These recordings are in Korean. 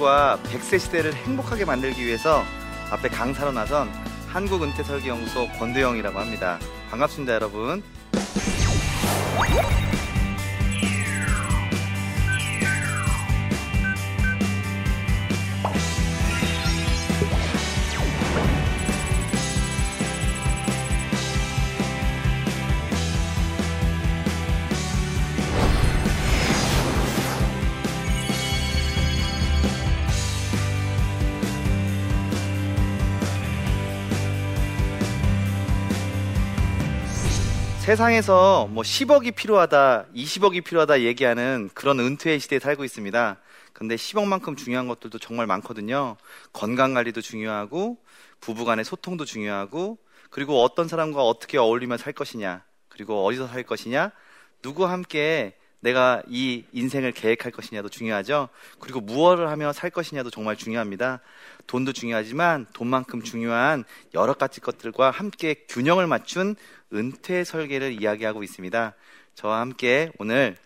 여러분들과 100세 시대를 행복하게 만들기 위해서 앞에 강사로 나선 한국은퇴설계연구소 권도영이라고 합니다. 반갑습니다, 여러분. 세상에서 뭐 10억이 필요하다, 20억이 필요하다 얘기하는 그런 은퇴의 시대에 살고 있습니다. 근데 10억만큼 중요한 것들도 정말 많거든요. 건강 관리도 중요하고, 부부 간의 소통도 중요하고, 그리고 어떤 사람과 어떻게 어울리며 살 것이냐, 그리고 어디서 살 것이냐, 누구와 함께 내가 이 인생을 계획할 것이냐도 중요하죠. 그리고 무엇을 하며 살 것이냐도 정말 중요합니다. 돈도 중요하지만 돈만큼 중요한 여러 가지 것들과 함께 균형을 맞춘 은퇴 설계를 이야기하고 있습니다. 저와 함께 오늘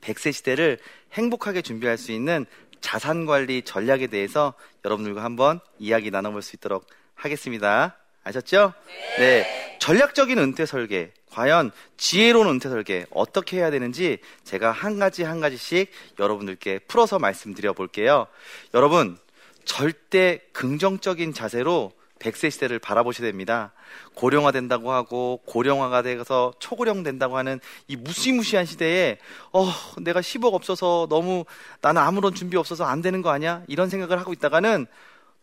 100세 시대를 행복하게 준비할 수 있는 자산 관리 전략에 대해서 여러분들과 한번 이야기 나눠볼 수 있도록 하겠습니다. 아셨죠? 네. 네. 전략적인 은퇴 설계. 과연 지혜로운 은퇴 설계 어떻게 해야 되는지 제가 한 가지 한 가지씩 여러분들께 풀어서 말씀드려 볼게요. 여러분, 절대 긍정적인 자세로 100세 시대를 바라보셔야 됩니다. 고령화 된다고 하고 고령화가 돼서 초고령 된다고 하는 이 무시무시한 시대에 어 내가 10억 없어서 너무 나는 아무런 준비 없어서 안 되는 거 아니야? 이런 생각을 하고 있다가는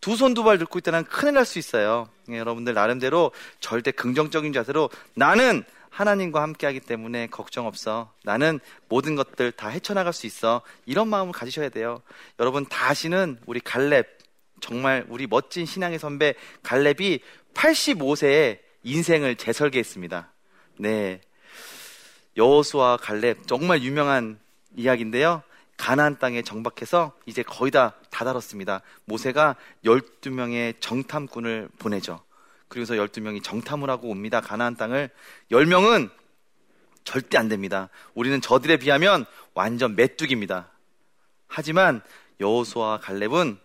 두 손 두 발 들고 있다는 큰일 날 수 있어요. 예, 여러분들 나름대로 절대 긍정적인 자세로 나는 하나님과 함께하기 때문에 걱정 없어. 나는 모든 것들 다 헤쳐나갈 수 있어. 이런 마음을 가지셔야 돼요. 여러분 다시는 우리 갈렙 정말 우리 멋진 신앙의 선배 갈렙이 85세에 인생을 재설계했습니다. 네. 여호수아 갈렙 정말 유명한 이야기인데요. 가나안 땅에 정박해서 이제 거의 다 다다랐습니다. 모세가 12명의 정탐꾼을 보내죠. 그래서 12명이 정탐을 하고 옵니다. 가나안 땅을 10명은 절대 안 됩니다. 우리는 저들에 비하면 완전 메뚜기입니다. 하지만 여호수아 갈렙은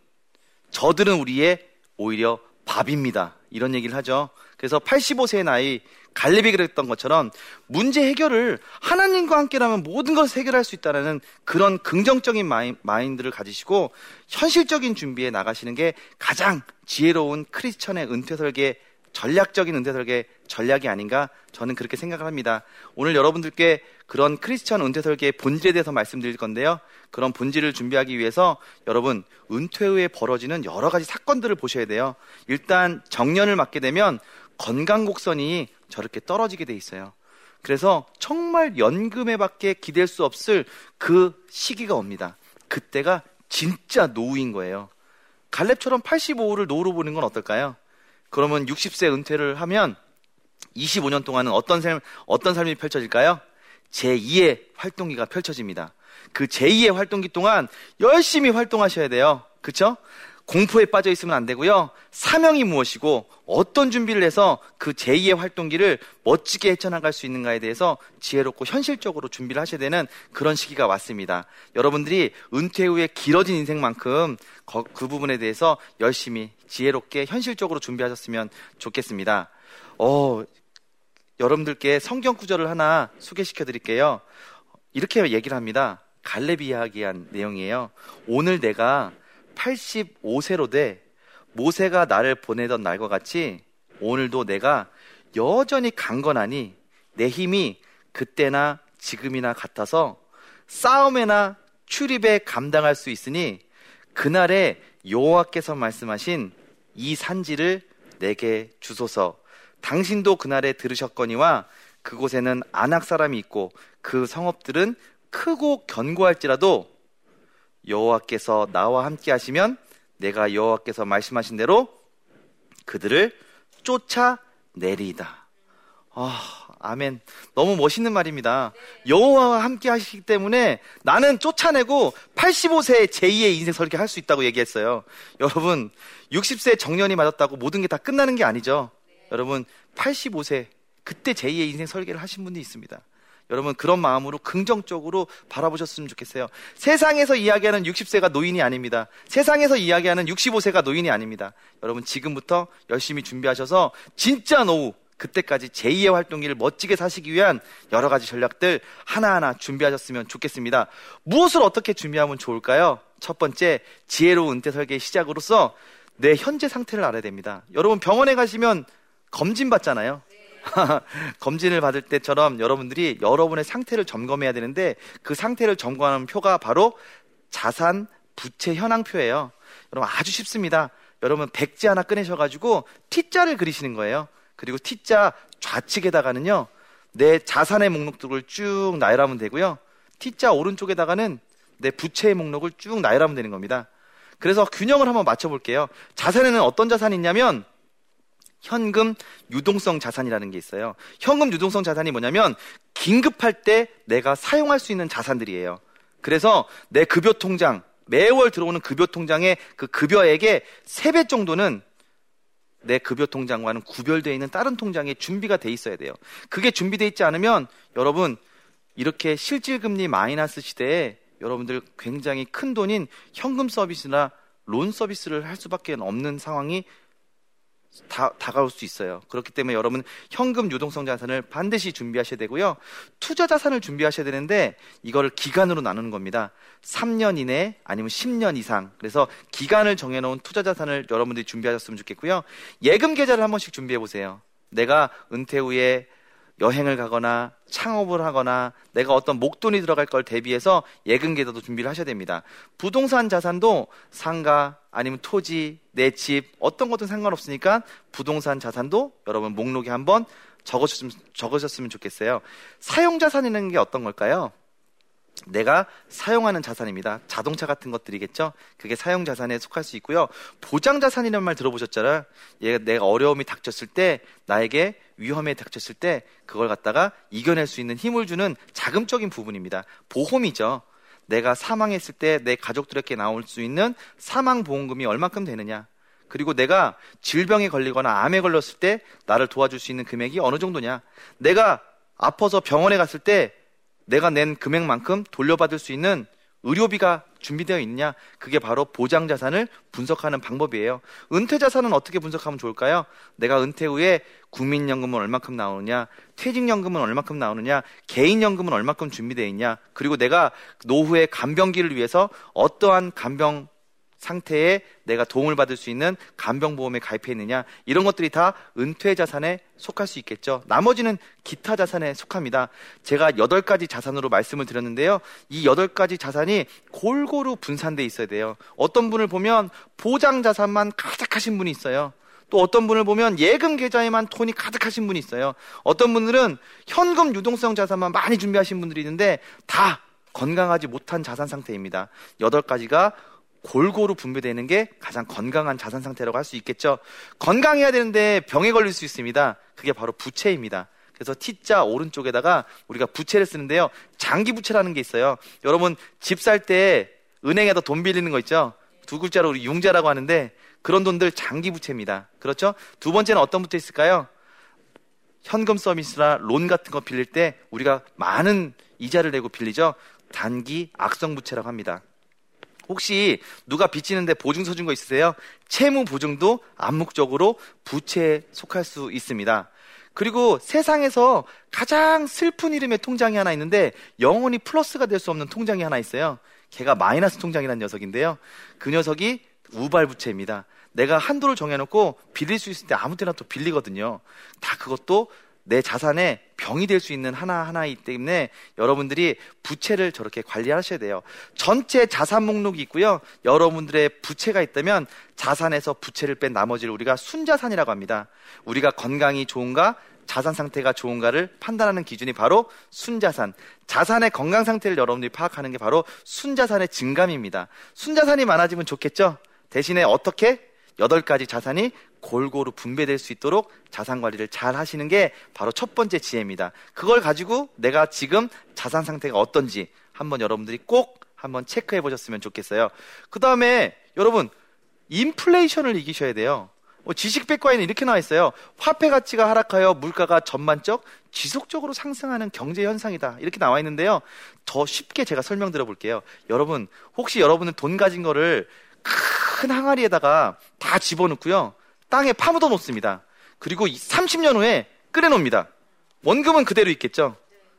저들은 우리의 오히려 밥입니다. 이런 얘기를 하죠. 그래서 85세의 나이 갈렙이 그랬던 것처럼 문제 해결을 하나님과 함께라면 모든 것을 해결할 수 있다는 그런 긍정적인 마인, 마인드를 가지시고 현실적인 준비에 나가시는 게 가장 지혜로운 크리스천의 은퇴 설계 전략적인 은퇴 설계 전략이 아닌가 저는 그렇게 생각을 합니다. 오늘 여러분들께 그런 크리스천 은퇴 설계의 본질에 대해서 말씀드릴 건데요. 그런 본질을 준비하기 위해서 여러분 은퇴 후에 벌어지는 여러 가지 사건들을 보셔야 돼요. 일단 정년을 맞게 되면 건강 곡선이 저렇게 떨어지게 돼 있어요. 그래서 정말 연금에밖에 기댈 수 없을 그 시기가 옵니다. 그때가 진짜 노후인 거예요. 갈렙처럼 85를 노후로 보는 건 어떨까요? 그러면 60세 은퇴를 하면 25년 동안은 어떤 삶, 어떤 삶이 펼쳐질까요? 제2의 활동기가 펼쳐집니다. 그 제2의 활동기 동안 열심히 활동하셔야 돼요. 그쵸? 공포에 빠져 있으면 안 되고요. 사명이 무엇이고 어떤 준비를 해서 그 제2의 활동기를 멋지게 헤쳐나갈 수 있는가에 대해서 지혜롭고 현실적으로 준비를 하셔야 되는 그런 시기가 왔습니다. 여러분들이 은퇴 후에 길어진 인생만큼 그 부분에 대해서 열심히 지혜롭게 현실적으로 준비하셨으면 좋겠습니다. 어, 여러분들께 성경 구절을 하나 소개시켜 드릴게요. 이렇게 얘기를 합니다. 갈렙이 이야기한 내용이에요. 오늘 내가 85세로 돼 모세가 나를 보내던 날과 같이 오늘도 내가 여전히 강건하니 내 힘이 그때나 지금이나 같아서 싸움에나 출입에 감당할 수 있으니 그날에 여호와께서 말씀하신 이 산지를 내게 주소서. 당신도 그날에 들으셨거니와 그곳에는 안악 사람이 있고 그 성읍들은 크고 견고할지라도 여호와께서 나와 함께 하시면 내가 여호와께서 말씀하신 대로 그들을 쫓아내리이다. 아, 아멘. 너무 멋있는 말입니다. 여호와와 함께 하시기 때문에 나는 쫓아내고 85세 제2의 인생 설계 할 수 있다고 얘기했어요. 여러분, 60세 정년이 맞았다고 모든 게 다 끝나는 게 아니죠. 여러분, 85세 그때 제2의 인생 설계를 하신 분이 있습니다. 여러분 그런 마음으로 긍정적으로 바라보셨으면 좋겠어요. 세상에서 이야기하는 60세가 노인이 아닙니다. 세상에서 이야기하는 65세가 노인이 아닙니다. 여러분 지금부터 열심히 준비하셔서 진짜 노후 그때까지 제2의 활동기를 멋지게 사시기 위한 여러 가지 전략들 하나하나 준비하셨으면 좋겠습니다. 무엇을 어떻게 준비하면 좋을까요? 첫 번째, 지혜로운 은퇴 설계의 시작으로서 내 현재 상태를 알아야 됩니다. 여러분 병원에 가시면 검진 받잖아요. 검진을 받을 때처럼 여러분들이 여러분의 상태를 점검해야 되는데 그 상태를 점검하는 표가 바로 자산 부채 현황표예요. 여러분 아주 쉽습니다. 여러분 백지 하나 꺼내셔가지고 T자를 그리시는 거예요. 그리고 T자 좌측에다가는요 내 자산의 목록들을 쭉 나열하면 되고요. T자 오른쪽에다가는 내 부채의 목록을 쭉 나열하면 되는 겁니다. 그래서 균형을 한번 맞춰볼게요. 자산에는 어떤 자산이 있냐면 현금 유동성 자산이라는 게 있어요. 현금 유동성 자산이 뭐냐면 긴급할 때 내가 사용할 수 있는 자산들이에요. 그래서 내 급여 통장 매월 들어오는 급여 통장의 그 급여액의 3배 정도는 내 급여 통장과는 구별되어 있는 다른 통장에 준비가 돼 있어야 돼요. 그게 준비되어 있지 않으면 여러분 이렇게 실질금리 마이너스 시대에 여러분들 굉장히 큰 돈인 현금 서비스나 론 서비스를 할 수밖에 없는 상황이 다, 다가올 수 있어요. 그렇기 때문에 여러분 현금 유동성 자산을 반드시 준비하셔야 되고요. 투자 자산을 준비하셔야 되는데 이걸 기간으로 나누는 겁니다. 3년 이내 아니면 10년 이상. 그래서 기간을 정해놓은 투자 자산을 여러분들이 준비하셨으면 좋겠고요. 예금 계좌를 한 번씩 준비해 보세요. 내가 은퇴 후에 여행을 가거나 창업을 하거나 내가 어떤 목돈이 들어갈 걸 대비해서 예금 계좌도 준비를 하셔야 됩니다. 부동산 자산도 상가 아니면 토지, 내 집 어떤 것든 상관없으니까 부동산 자산도 여러분 목록에 한번 적으셨으면 좋겠어요. 사용 자산이라는 게 어떤 걸까요? 내가 사용하는 자산입니다. 자동차 같은 것들이겠죠? 그게 사용 자산에 속할 수 있고요. 보장 자산이라는 말 들어보셨잖아요. 내가 어려움이 닥쳤을 때, 나에게 위험에 닥쳤을 때, 그걸 갖다가 이겨낼 수 있는 힘을 주는 자금적인 부분입니다. 보험이죠. 내가 사망했을 때 내 가족들에게 나올 수 있는 사망 보험금이 얼마큼 되느냐. 그리고 내가 질병에 걸리거나 암에 걸렸을 때 나를 도와줄 수 있는 금액이 어느 정도냐. 내가 아파서 병원에 갔을 때 내가 낸 금액만큼 돌려받을 수 있는 의료비가 준비되어 있냐? 그게 바로 보장 자산을 분석하는 방법이에요. 은퇴 자산은 어떻게 분석하면 좋을까요? 내가 은퇴 후에 국민연금은 얼마큼 나오느냐? 퇴직연금은 얼마큼 나오느냐? 개인연금은 얼마큼 준비되어 있냐? 그리고 내가 노후의 간병기를 위해서 어떠한 간병 상태에 내가 도움을 받을 수 있는 간병보험에 가입해 있느냐 이런 것들이 다 은퇴 자산에 속할 수 있겠죠. 나머지는 기타 자산에 속합니다. 제가 여덟 가지 자산으로 말씀을 드렸는데요. 이 여덟 가지 자산이 골고루 분산돼 있어야 돼요. 어떤 분을 보면 보장 자산만 가득하신 분이 있어요. 또 어떤 분을 보면 예금 계좌에만 돈이 가득하신 분이 있어요. 어떤 분들은 현금 유동성 자산만 많이 준비하신 분들이 있는데 다 건강하지 못한 자산 상태입니다. 여덟 가지가 골고루 분배되는 게 가장 건강한 자산 상태라고 할 수 있겠죠. 건강해야 되는데 병에 걸릴 수 있습니다. 그게 바로 부채입니다. 그래서 T자 오른쪽에다가 우리가 부채를 쓰는데요. 장기 부채라는 게 있어요. 여러분 집 살 때 은행에다 돈 빌리는 거 있죠. 두 글자로 우리 융자라고 하는데 그런 돈들 장기 부채입니다. 그렇죠? 두 번째는 어떤 부채 있을까요? 현금 서비스나 론 같은 거 빌릴 때 우리가 많은 이자를 내고 빌리죠. 단기 악성 부채라고 합니다. 혹시 누가 빚지는데 보증 서 준 거 있으세요? 채무 보증도 암묵적으로 부채에 속할 수 있습니다. 그리고 세상에서 가장 슬픈 이름의 통장이 하나 있는데 영원히 플러스가 될 수 없는 통장이 하나 있어요. 걔가 마이너스 통장이라는 녀석인데요. 그 녀석이 우발부채입니다. 내가 한도를 정해놓고 빌릴 수 있을 때 아무 때나 또 빌리거든요. 다 그것도 내 자산에 병이 될 수 있는 하나하나이기 때문에 여러분들이 부채를 저렇게 관리하셔야 돼요. 전체 자산 목록이 있고요. 여러분들의 부채가 있다면 자산에서 부채를 뺀 나머지를 우리가 순자산이라고 합니다. 우리가 건강이 좋은가, 자산 상태가 좋은가를 판단하는 기준이 바로 순자산. 자산의 건강 상태를 여러분들이 파악하는 게 바로 순자산의 증감입니다. 순자산이 많아지면 좋겠죠? 대신에 어떻게? 여덟 가지 자산이 골고루 분배될 수 있도록 자산 관리를 잘 하시는 게 바로 첫 번째 지혜입니다. 그걸 가지고 내가 지금 자산 상태가 어떤지 한번 여러분들이 꼭 한번 체크해 보셨으면 좋겠어요. 그 다음에 여러분, 인플레이션을 이기셔야 돼요. 뭐 지식 백과에는 이렇게 나와 있어요. 화폐 가치가 하락하여 물가가 전반적 지속적으로 상승하는 경제 현상이다. 이렇게 나와 있는데요. 더 쉽게 제가 설명드려 볼게요. 여러분, 혹시 여러분은 돈 가진 거를 큰 항아리에다가 다 집어넣고요. 땅에 파묻어 놓습니다. 그리고 30년 후에 끓여 놓습니다. 원금은 그대로 있겠죠?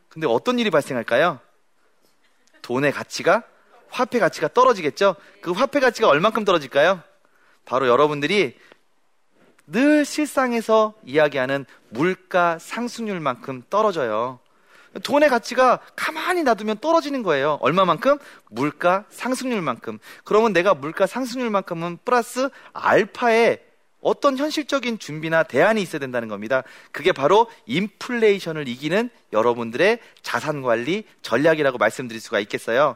근데 어떤 일이 발생할까요? 돈의 가치가, 화폐 가치가 떨어지겠죠? 그 화폐 가치가 얼만큼 떨어질까요? 바로 여러분들이 늘 실상에서 이야기하는 물가 상승률만큼 떨어져요. 돈의 가치가 가만히 놔두면 떨어지는 거예요. 얼마만큼? 물가 상승률만큼. 그러면 내가 물가 상승률만큼은 플러스 알파에 어떤 현실적인 준비나 대안이 있어야 된다는 겁니다. 그게 바로 인플레이션을 이기는 여러분들의 자산 관리 전략이라고 말씀드릴 수가 있겠어요.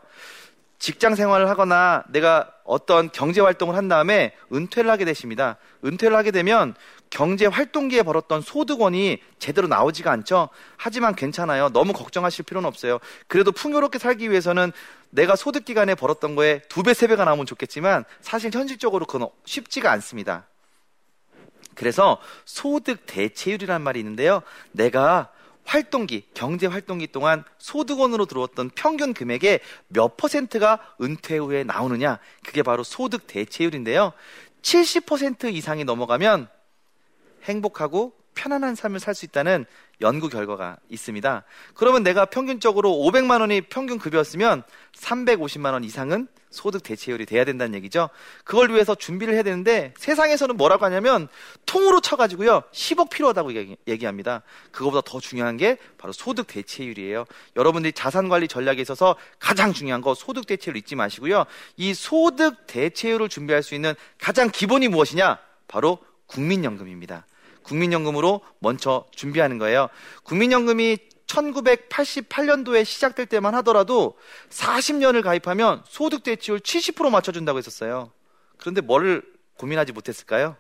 직장 생활을 하거나 내가 어떤 경제 활동을 한 다음에 은퇴를 하게 되십니다. 은퇴를 하게 되면 경제 활동기에 벌었던 소득원이 제대로 나오지가 않죠. 하지만 괜찮아요. 너무 걱정하실 필요는 없어요. 그래도 풍요롭게 살기 위해서는 내가 소득 기간에 벌었던 거에 두 배, 세 배가 나오면 좋겠지만 사실 현실적으로 그건 쉽지가 않습니다. 그래서 소득 대체율이라는 말이 있는데요. 내가 활동기, 경제 활동기 동안 소득원으로 들어왔던 평균 금액의 몇 퍼센트가 은퇴 후에 나오느냐? 그게 바로 소득 대체율인데요. 70% 이상이 넘어가면 행복하고 편안한 삶을 살 수 있다는 연구 결과가 있습니다. 그러면 내가 평균적으로 500만 원이 평균 급여였으면 350만 원 이상은 소득 대체율이 돼야 된다는 얘기죠. 그걸 위해서 준비를 해야 되는데 세상에서는 뭐라고 하냐면 통으로 쳐가지고요 10억 필요하다고 얘기, 합니다 그거보다 더 중요한 게 바로 소득 대체율이에요. 여러분들이 자산 관리 전략에 있어서 가장 중요한 거 소득 대체율 잊지 마시고요. 이 소득 대체율을 준비할 수 있는 가장 기본이 무엇이냐? 바로 국민연금입니다. 국민연금으로 먼저 준비하는 거예요. 국민연금이 1988년도에 시작될 때만 하더라도 40년을 가입하면 소득 대치율 70% 맞춰준다고 했었어요. 그런데 뭐를 고민하지 못했을까요?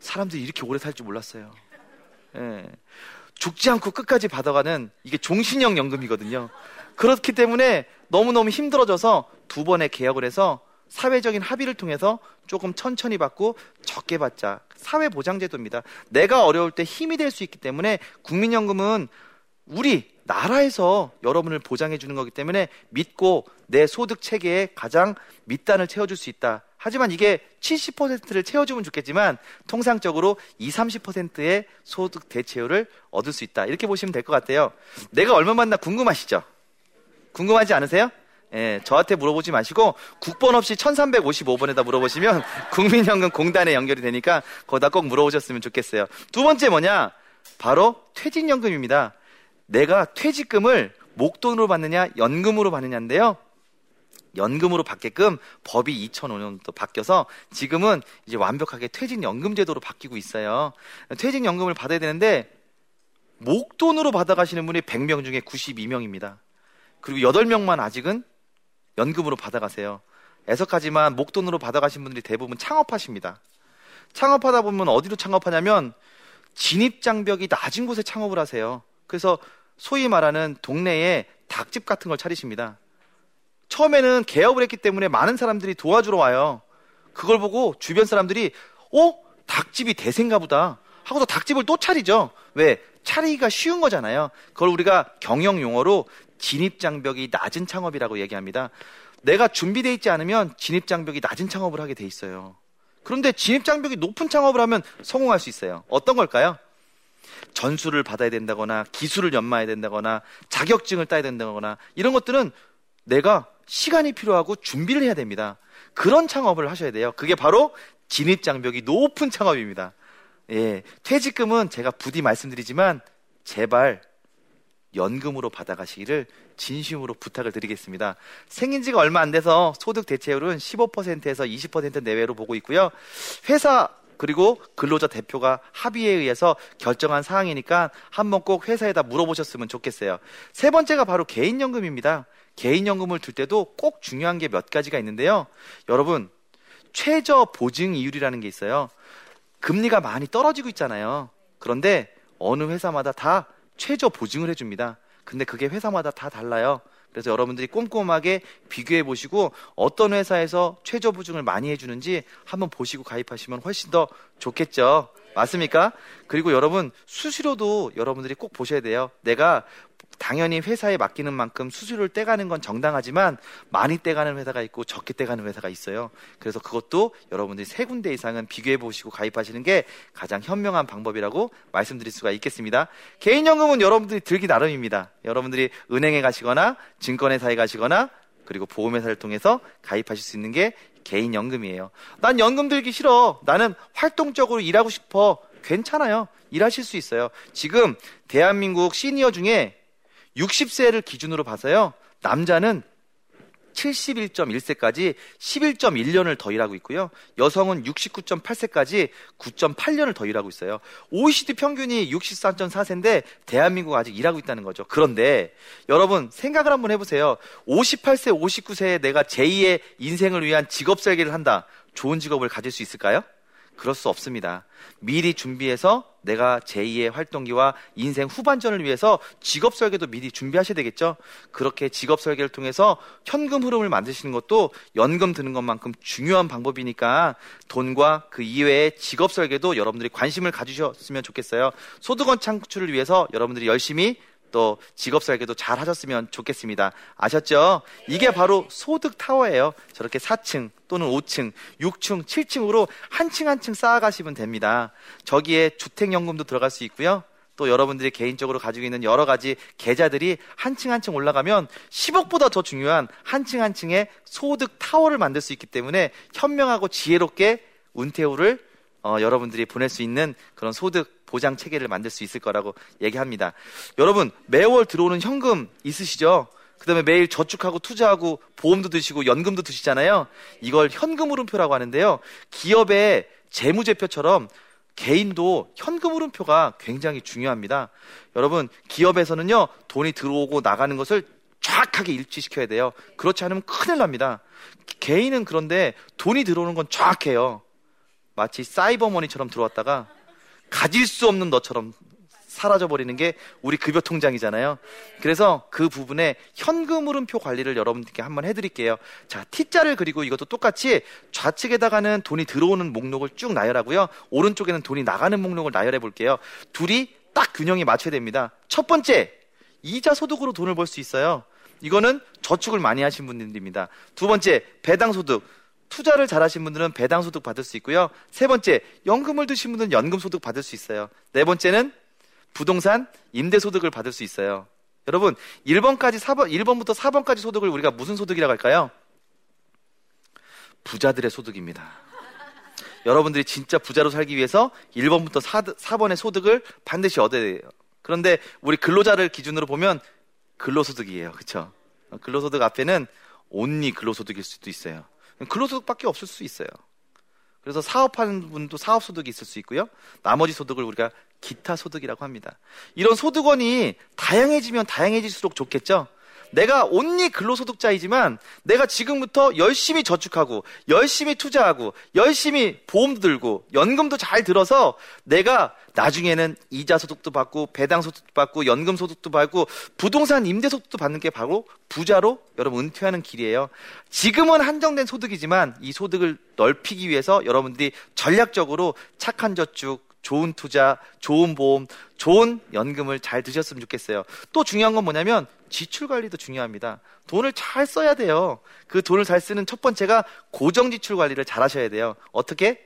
사람들이 이렇게 오래 살 줄 몰랐어요. 예. 죽지 않고 끝까지 받아가는 이게 종신형 연금이거든요. 그렇기 때문에 너무너무 힘들어져서 두 번의 개혁을 해서 사회적인 합의를 통해서 조금 천천히 받고 적게 받자. 사회 보장제도입니다. 내가 어려울 때 힘이 될 수 있기 때문에 국민연금은 우리 나라에서 여러분을 보장해 주는 거기 때문에 믿고 내 소득 체계에 가장 밑단을 채워줄 수 있다. 하지만 이게 70%를 채워주면 좋겠지만 통상적으로 20, 30%의 소득 대체율을 얻을 수 있다. 이렇게 보시면 될 것 같아요. 내가 얼마 받나 궁금하시죠? 궁금하지 않으세요? 예, 저한테 물어보지 마시고 국번 없이 1355번에다 물어보시면 국민연금 공단에 연결이 되니까 거기다 꼭 물어보셨으면 좋겠어요. 두 번째 뭐냐? 바로 퇴직연금입니다. 내가 퇴직금을 목돈으로 받느냐, 연금으로 받느냐인데요. 연금으로 받게끔 법이 2005년부터 바뀌어서 지금은 이제 완벽하게 퇴직연금 제도로 바뀌고 있어요. 퇴직연금을 받아야 되는데 목돈으로 받아가시는 분이 100명 중에 92명입니다. 그리고 8명만 아직은 연금으로 받아가세요. 애석하지만 목돈으로 받아가신 분들이 대부분 창업하십니다. 창업하다 보면 어디로 창업하냐면 진입장벽이 낮은 곳에 창업을 하세요. 그래서 소위 말하는 동네에 닭집 같은 걸 차리십니다. 처음에는 개업을 했기 때문에 많은 사람들이 도와주러 와요. 그걸 보고 주변 사람들이 어? 닭집이 대세인가 보다 하고서 닭집을 또 차리죠. 왜? 차리기가 쉬운 거잖아요. 그걸 우리가 경영 용어로 진입장벽이 낮은 창업이라고 얘기합니다. 내가 준비되어 있지 않으면 진입장벽이 낮은 창업을 하게 돼 있어요. 그런데 진입장벽이 높은 창업을 하면 성공할 수 있어요. 어떤 걸까요? 전수를 받아야 된다거나 기술을 연마해야 된다거나 자격증을 따야 된다거나 이런 것들은 내가 시간이 필요하고 준비를 해야 됩니다. 그런 창업을 하셔야 돼요. 그게 바로 진입장벽이 높은 창업입니다. 예, 퇴직금은 제가 부디 말씀드리지만 제발 연금으로 받아가시기를 진심으로 부탁을 드리겠습니다. 생긴 지가 얼마 안 돼서 소득 대체율은 15%에서 20% 내외로 보고 있고요. 회사 그리고 근로자 대표가 합의에 의해서 결정한 사항이니까 한번 꼭 회사에다 물어보셨으면 좋겠어요. 세 번째가 바로 개인연금입니다. 개인연금을 들 때도 꼭 중요한 게 몇 가지가 있는데요. 여러분, 최저 보증 이율이라는 게 있어요. 금리가 많이 떨어지고 있잖아요. 그런데 어느 회사마다 다 최저 보증을 해줍니다. 근데 그게 회사마다 다 달라요. 그래서 여러분들이 꼼꼼하게 비교해 보시고 어떤 회사에서 최저 보증을 많이 해주는지 한번 보시고 가입하시면 훨씬 더 좋겠죠. 맞습니까? 그리고 여러분 수수료도 여러분들이 꼭 보셔야 돼요. 내가 당연히 회사에 맡기는 만큼 수수료를 떼가는 건 정당하지만 많이 떼가는 회사가 있고 적게 떼가는 회사가 있어요. 그래서 그것도 여러분들이 세 군데 이상은 비교해 보시고 가입하시는 게 가장 현명한 방법이라고 말씀드릴 수가 있겠습니다. 개인연금은 여러분들이 들기 나름입니다. 여러분들이 은행에 가시거나 증권회사에 가시거나 그리고 보험회사를 통해서 가입하실 수 있는 게 개인연금이에요. 난 연금 들기 싫어. 나는 활동적으로 일하고 싶어. 괜찮아요. 일하실 수 있어요. 지금 대한민국 시니어 중에 60세를 기준으로 봐서요. 남자는 71.1세까지 11.1년을 더 일하고 있고요. 여성은 69.8세까지 9.8년을 더 일하고 있어요. OECD 평균이 64.4세인데 대한민국 아직 일하고 있다는 거죠. 그런데 여러분 생각을 한번 해보세요. 58세, 59세에 내가 제2의 인생을 위한 직업 설계를 한다. 좋은 직업을 가질 수 있을까요? 그럴 수 없습니다. 미리 준비해서 내가 제2의 활동기와 인생 후반전을 위해서 직업 설계도 미리 준비하셔야 되겠죠? 그렇게 직업 설계를 통해서 현금 흐름을 만드시는 것도 연금 드는 것만큼 중요한 방법이니까 돈과 그 이외의 직업 설계도 여러분들이 관심을 가지셨으면 좋겠어요. 소득원 창출을 위해서 여러분들이 열심히 또 직업 설계도 잘 하셨으면 좋겠습니다. 아셨죠? 이게 바로 소득 타워예요. 저렇게 4층 또는 5층, 6층, 7층으로 한 층 한 층 쌓아가시면 됩니다. 저기에 주택연금도 들어갈 수 있고요. 또 여러분들이 개인적으로 가지고 있는 여러 가지 계좌들이 한 층 한 층 올라가면 10억보다 더 중요한 한 층 한 층의 소득 타워를 만들 수 있기 때문에 현명하고 지혜롭게 은퇴후를 어, 여러분들이 보낼 수 있는 그런 소득 보장 체계를 만들 수 있을 거라고 얘기합니다. 여러분 매월 들어오는 현금 있으시죠? 그 다음에 매일 저축하고 투자하고 보험도 드시고 연금도 드시잖아요. 이걸 현금 흐름표라고 하는데요. 기업의 재무제표처럼 개인도 현금 흐름표가 굉장히 중요합니다. 여러분 기업에서는요 돈이 들어오고 나가는 것을 정확하게 일치시켜야 돼요. 그렇지 않으면 큰일 납니다. 개인은 그런데 돈이 들어오는 건 정확해요. 마치 사이버머니처럼 들어왔다가 가질 수 없는 너처럼 사라져 버리는 게 우리 급여 통장이잖아요. 그래서 그 부분에 현금 흐름표 관리를 여러분들께 한번 해드릴게요. 자, T자를 그리고 이것도 똑같이 좌측에다가는 돈이 들어오는 목록을 쭉 나열하고요. 오른쪽에는 돈이 나가는 목록을 나열해 볼게요. 둘이 딱 균형이 맞춰야 됩니다. 첫 번째, 이자 소득으로 돈을 벌 수 있어요. 이거는 저축을 많이 하신 분들입니다. 두 번째, 배당 소득. 투자를 잘하신 분들은 배당 소득 받을 수 있고요. 세 번째, 연금을 드신 분들은 연금 소득 받을 수 있어요. 네 번째는 부동산 임대 소득을 받을 수 있어요. 여러분, 1번까지 4번, 1번부터 4번까지 소득을 우리가 무슨 소득이라고 할까요? 부자들의 소득입니다. 여러분들이 진짜 부자로 살기 위해서 1번부터 4, 4번의 소득을 반드시 얻어야 돼요. 그런데 우리 근로자를 기준으로 보면 근로소득이에요. 그쵸? 근로소득 앞에는 온리 근로소득일 수도 있어요. 근로소득밖에 없을 수 있어요. 그래서 사업하는 분도 사업소득이 있을 수 있고요. 나머지 소득을 우리가 기타 소득이라고 합니다. 이런 소득원이 다양해지면 다양해질수록 좋겠죠? 내가 온리 근로소득자이지만 내가 지금부터 열심히 저축하고 열심히 투자하고 열심히 보험도 들고 연금도 잘 들어서 내가 나중에는 이자 소득도 받고 배당 소득도 받고 연금 소득도 받고 부동산 임대 소득도 받는 게 바로 부자로 여러분 은퇴하는 길이에요. 지금은 한정된 소득이지만 이 소득을 넓히기 위해서 여러분들이 전략적으로 착한 저축, 좋은 투자, 좋은 보험, 좋은 연금을 잘 드셨으면 좋겠어요. 또 중요한 건 뭐냐면 지출 관리도 중요합니다. 돈을 잘 써야 돼요. 그 돈을 잘 쓰는 첫 번째가 고정 지출 관리를 잘 하셔야 돼요. 어떻게?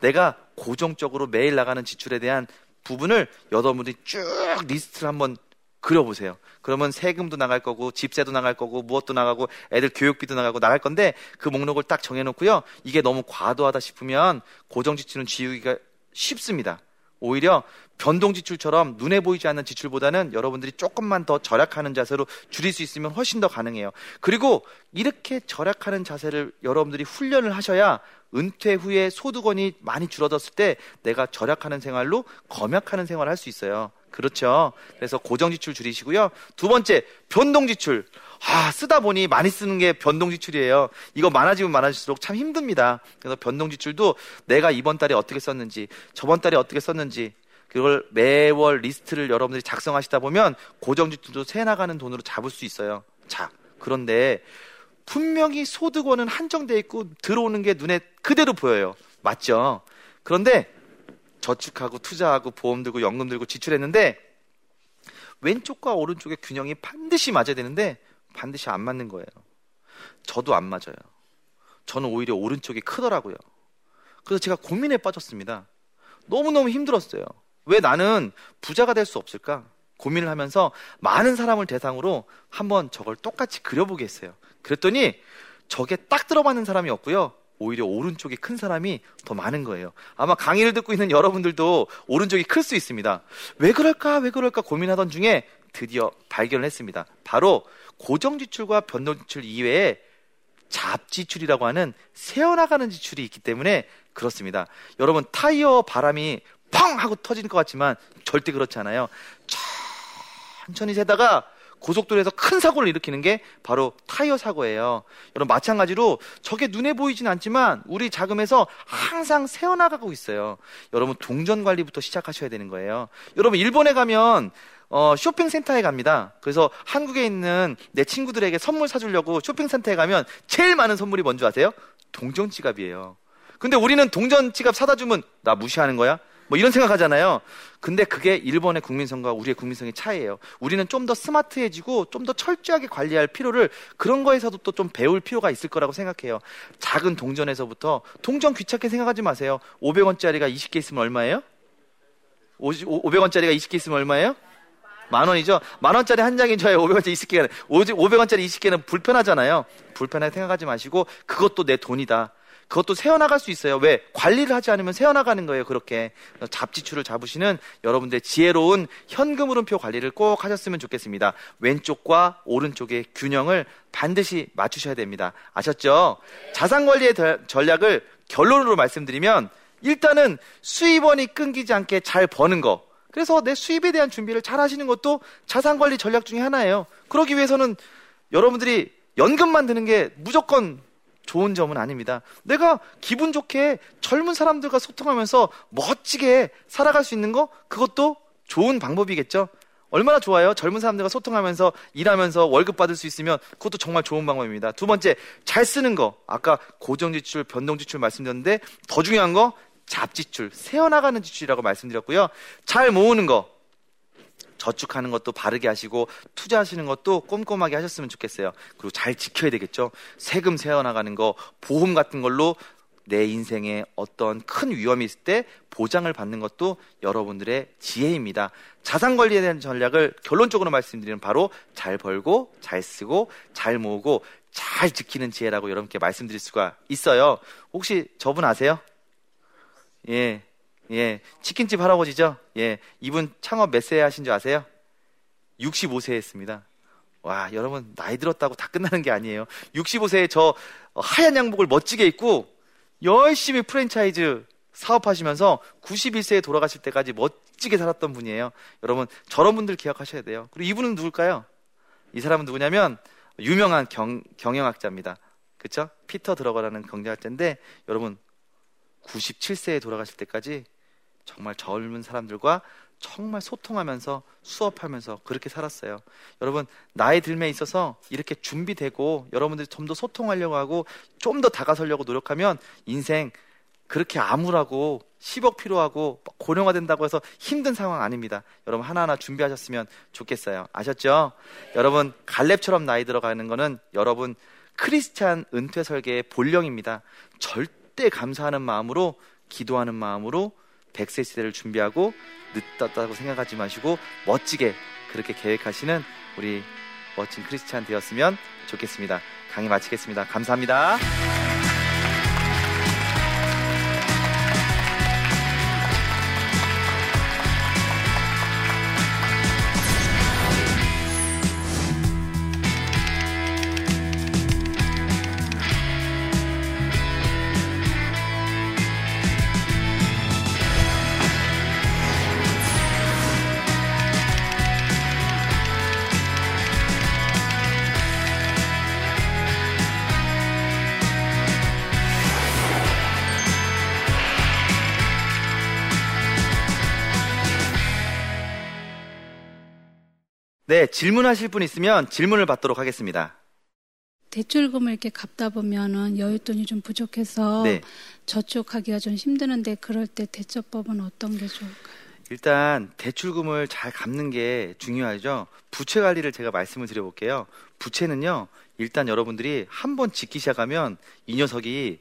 내가 고정적으로 매일 나가는 지출에 대한 부분을 여러분들이 쭉 리스트를 한번 그려보세요. 그러면 세금도 나갈 거고, 집세도 나갈 거고, 무엇도 나가고, 애들 교육비도 나가고 나갈 건데, 그 목록을 딱 정해놓고요. 이게 너무 과도하다 싶으면 고정지출은 지우기가 쉽습니다. 오히려 변동 지출처럼 눈에 보이지 않는 지출보다는 여러분들이 조금만 더 절약하는 자세로 줄일 수 있으면 훨씬 더 가능해요. 그리고 이렇게 절약하는 자세를 여러분들이 훈련을 하셔야 은퇴 후에 소득원이 많이 줄어들었을 때 내가 절약하는 생활로 검약하는 생활을 할 수 있어요. 그렇죠. 그래서 고정 지출 줄이시고요. 두 번째, 변동 지출. 아, 쓰다 보니 많이 쓰는 게 변동 지출이에요. 이거 많아지면 많아질수록 참 힘듭니다. 그래서 변동 지출도 내가 이번 달에 어떻게 썼는지, 저번 달에 어떻게 썼는지, 그걸 매월 리스트를 여러분들이 작성하시다 보면 고정 지출도 새 나가는 돈으로 잡을 수 있어요. 자, 그런데 분명히 소득원은 한정돼 있고 들어오는 게 눈에 그대로 보여요. 맞죠? 그런데 저축하고 투자하고 보험 들고 연금 들고 지출했는데 왼쪽과 오른쪽의 균형이 반드시 맞아야 되는데 반드시 안 맞는 거예요. 저도 안 맞아요. 저는 오히려 오른쪽이 크더라고요. 그래서 제가 고민에 빠졌습니다. 너무너무 힘들었어요. 왜 나는 부자가 될 수 없을까? 고민을 하면서 많은 사람을 대상으로 한번 저걸 똑같이 그려보게 했어요. 그랬더니 저게 딱 들어맞는 사람이 없고요. 오히려 오른쪽이 큰 사람이 더 많은 거예요. 아마 강의를 듣고 있는 여러분들도 오른쪽이 클 수 있습니다. 왜 그럴까, 왜 그럴까 고민하던 중에 드디어 발견을 했습니다. 바로 고정지출과 변동지출 이외에 잡지출이라고 하는 새어나가는 지출이 있기 때문에 그렇습니다. 여러분, 타이어 바람이 팡! 하고 터질 것 같지만 절대 그렇지 않아요. 천천히 세다가 고속도로에서 큰 사고를 일으키는 게 바로 타이어 사고예요. 여러분 마찬가지로 저게 눈에 보이진 않지만 우리 자금에서 항상 새어나가고 있어요. 여러분 동전 관리부터 시작하셔야 되는 거예요. 여러분 일본에 가면 어, 쇼핑센터에 갑니다. 그래서 한국에 있는 내 친구들에게 선물 사주려고 쇼핑센터에 가면 제일 많은 선물이 뭔지 아세요? 동전 지갑이에요. 근데 우리는 동전 지갑 사다 주면 나 무시하는 거야? 뭐 이런 생각하잖아요. 근데 그게 일본의 국민성과 우리의 국민성의 차이예요. 우리는 좀 더 스마트해지고 좀 더 철저하게 관리할 필요를 그런 거에서도 또 좀 배울 필요가 있을 거라고 생각해요. 작은 동전에서부터 동전 귀찮게 생각하지 마세요. 500원짜리가 20개 있으면 얼마예요? 500원짜리가 20개 있으면 얼마예요? 만 원이죠? 만 원짜리 한 장이 저의 500원짜리 20개는, 500원짜리 20개는 불편하잖아요. 불편하게 생각하지 마시고, 그것도 내 돈이다. 그것도 세어나갈 수 있어요. 왜? 관리를 하지 않으면 세어나가는 거예요. 그렇게. 잡지출을 잡으시는 여러분들의 지혜로운 현금 흐름표 관리를 꼭 하셨으면 좋겠습니다. 왼쪽과 오른쪽의 균형을 반드시 맞추셔야 됩니다. 아셨죠? 자산 관리의 전략을 결론으로 말씀드리면 일단은 수입원이 끊기지 않게 잘 버는 거. 그래서 내 수입에 대한 준비를 잘 하시는 것도 자산 관리 전략 중에 하나예요. 그러기 위해서는 여러분들이 연금만 드는 게 무조건 좋은 점은 아닙니다. 내가 기분 좋게 젊은 사람들과 소통하면서 멋지게 살아갈 수 있는 거 그것도 좋은 방법이겠죠. 얼마나 좋아요? 젊은 사람들과 소통하면서 일하면서 월급 받을 수 있으면 그것도 정말 좋은 방법입니다. 두 번째, 잘 쓰는 거. 아까 고정 지출, 변동 지출 말씀드렸는데 더 중요한 거 잡지출, 세어나가는 지출이라고 말씀드렸고요. 잘 모으는 거. 저축하는 것도 바르게 하시고 투자하시는 것도 꼼꼼하게 하셨으면 좋겠어요. 그리고 잘 지켜야 되겠죠. 세금 세어나가는 거, 보험 같은 걸로 내 인생에 어떤 큰 위험이 있을 때 보장을 받는 것도 여러분들의 지혜입니다. 자산 관리에 대한 전략을 결론적으로 말씀드리는 바로 잘 벌고 잘 쓰고 잘 모으고 잘 지키는 지혜라고 여러분께 말씀드릴 수가 있어요. 혹시 저분 아세요? 예. 예, 치킨집 할아버지죠? 예, 이분 창업 몇 세 하신 줄 아세요? 65세 했습니다. 와, 여러분, 나이 들었다고 다 끝나는 게 아니에요. 65세에 저 하얀 양복을 멋지게 입고 열심히 프랜차이즈 사업하시면서 91세에 돌아가실 때까지 멋지게 살았던 분이에요. 여러분, 저런 분들 기억하셔야 돼요. 그리고 이분은 누굴까요? 이 사람은 누구냐면 유명한 경, 경영학자입니다. 그쵸? 피터 들어가라는 경제학자인데 여러분 97세에 돌아가실 때까지 정말 젊은 사람들과 정말 소통하면서 수업하면서 그렇게 살았어요. 여러분, 나이 들에 있어서 이렇게 준비되고 여러분들이 좀 더 소통하려고 하고 좀 더 다가서려고 노력하면 인생 그렇게 암울하고 10억 필요하고 고령화 된다고 해서 힘든 상황 아닙니다. 여러분 하나하나 준비하셨으면 좋겠어요. 아셨죠? 여러분 갈렙처럼 나이 들어가는 거는 여러분 크리스찬 은퇴 설계의 본령입니다. 절대 감사하는 마음으로 기도하는 마음으로 100세 시대를 준비하고 늦었다고 생각하지 마시고 멋지게 그렇게 계획하시는 우리 멋진 크리스찬 되었으면 좋겠습니다. 강의 마치겠습니다. 감사합니다. 네, 질문하실 분 있으면 질문을 받도록 하겠습니다. 대출금을 이렇게 갚다 보면은 여윳돈이 좀 부족해서 네. 저축하기가 좀 힘드는데 그럴 때 대처법은 어떤 게 좋을까요? 일단 대출금을 잘 갚는 게 중요하죠. 부채 관리를 제가 말씀을 드려볼게요. 부채는요, 일단 여러분들이 한 번 짓기 시작하면 이 녀석이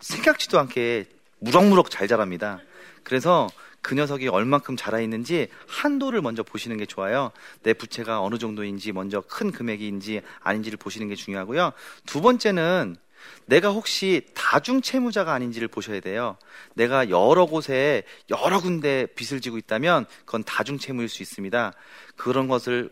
생각지도 않게 무럭무럭 잘 자랍니다. 그래서 그 녀석이 얼만큼 자라 있는지 한도를 먼저 보시는 게 좋아요. 내 부채가 어느 정도인지 먼저 큰 금액인지 아닌지를 보시는 게 중요하고요. 두 번째는 내가 혹시 다중 채무자가 아닌지를 보셔야 돼요. 내가 여러 곳에 여러 군데 빚을 지고 있다면 그건 다중 채무일 수 있습니다. 그런 것을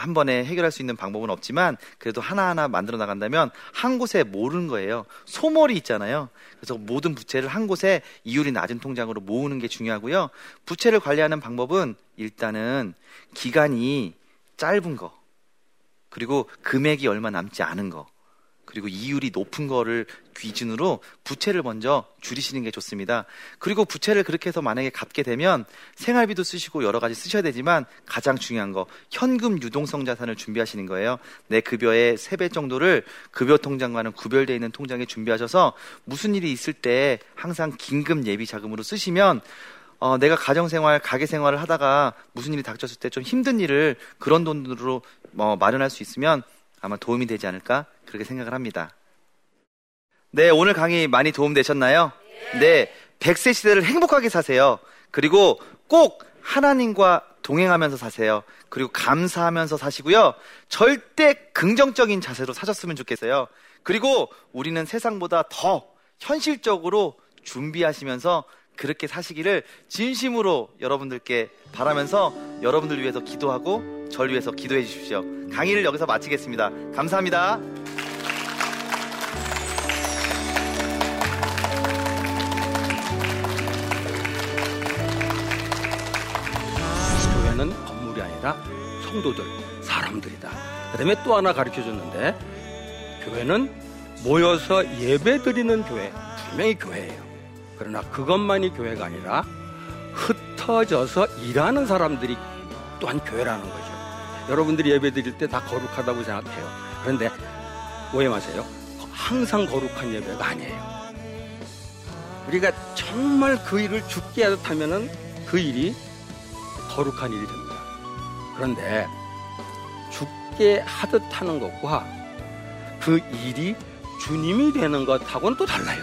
한 번에 해결할 수 있는 방법은 없지만 그래도 하나하나 만들어 나간다면 한 곳에 모르는 거예요. 소몰이 있잖아요. 그래서 모든 부채를 한 곳에 이율이 낮은 통장으로 모으는 게 중요하고요. 부채를 관리하는 방법은 일단은 기간이 짧은 거, 그리고 금액이 얼마 남지 않은 거, 그리고 이율이 높은 거를 기준으로 부채를 먼저 줄이시는 게 좋습니다. 그리고 부채를 그렇게 해서 만약에 갚게 되면 생활비도 쓰시고 여러 가지 쓰셔야 되지만 가장 중요한 거 현금 유동성 자산을 준비하시는 거예요. 내 급여의 3배 정도를 급여 통장과는 구별되어 있는 통장에 준비하셔서 무슨 일이 있을 때 항상 긴급 예비 자금으로 쓰시면 어, 내가 가정생활, 가게생활을 하다가 무슨 일이 닥쳤을 때 좀 힘든 일을 그런 돈으로 어, 마련할 수 있으면 아마 도움이 되지 않을까 그렇게 생각을 합니다. 네, 오늘 강의 많이 도움되셨나요? 네, 100세 시대를 행복하게 사세요. 그리고 꼭 하나님과 동행하면서 사세요. 그리고 감사하면서 사시고요. 절대 긍정적인 자세로 사셨으면 좋겠어요. 그리고 우리는 세상보다 더 현실적으로 준비하시면서 그렇게 사시기를 진심으로 여러분들께 바라면서 여러분들 위해서 기도하고 절 위해서 기도해 주십시오. 강의를 여기서 마치겠습니다. 감사합니다. 교회는 건물이 아니라 성도들, 사람들이다. 그 다음에 또 하나 가르쳐 줬는데, 교회는 모여서 예배 드리는 교회, 분명히 교회예요. 그러나 그것만이 교회가 아니라 흩어져서 일하는 사람들이 또한 교회라는 거죠. 여러분들이 예배 드릴 때 다 거룩하다고 생각해요. 그런데 오해 마세요. 항상 거룩한 예배가 아니에요. 우리가 정말 그 일을 죽게 하듯 하면은 그 일이 거룩한 일이 됩니다. 그런데 죽게 하듯 하는 것과 그 일이 주님이 되는 것하고는 또 달라요.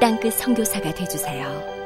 땅끝 성교사가 되주세요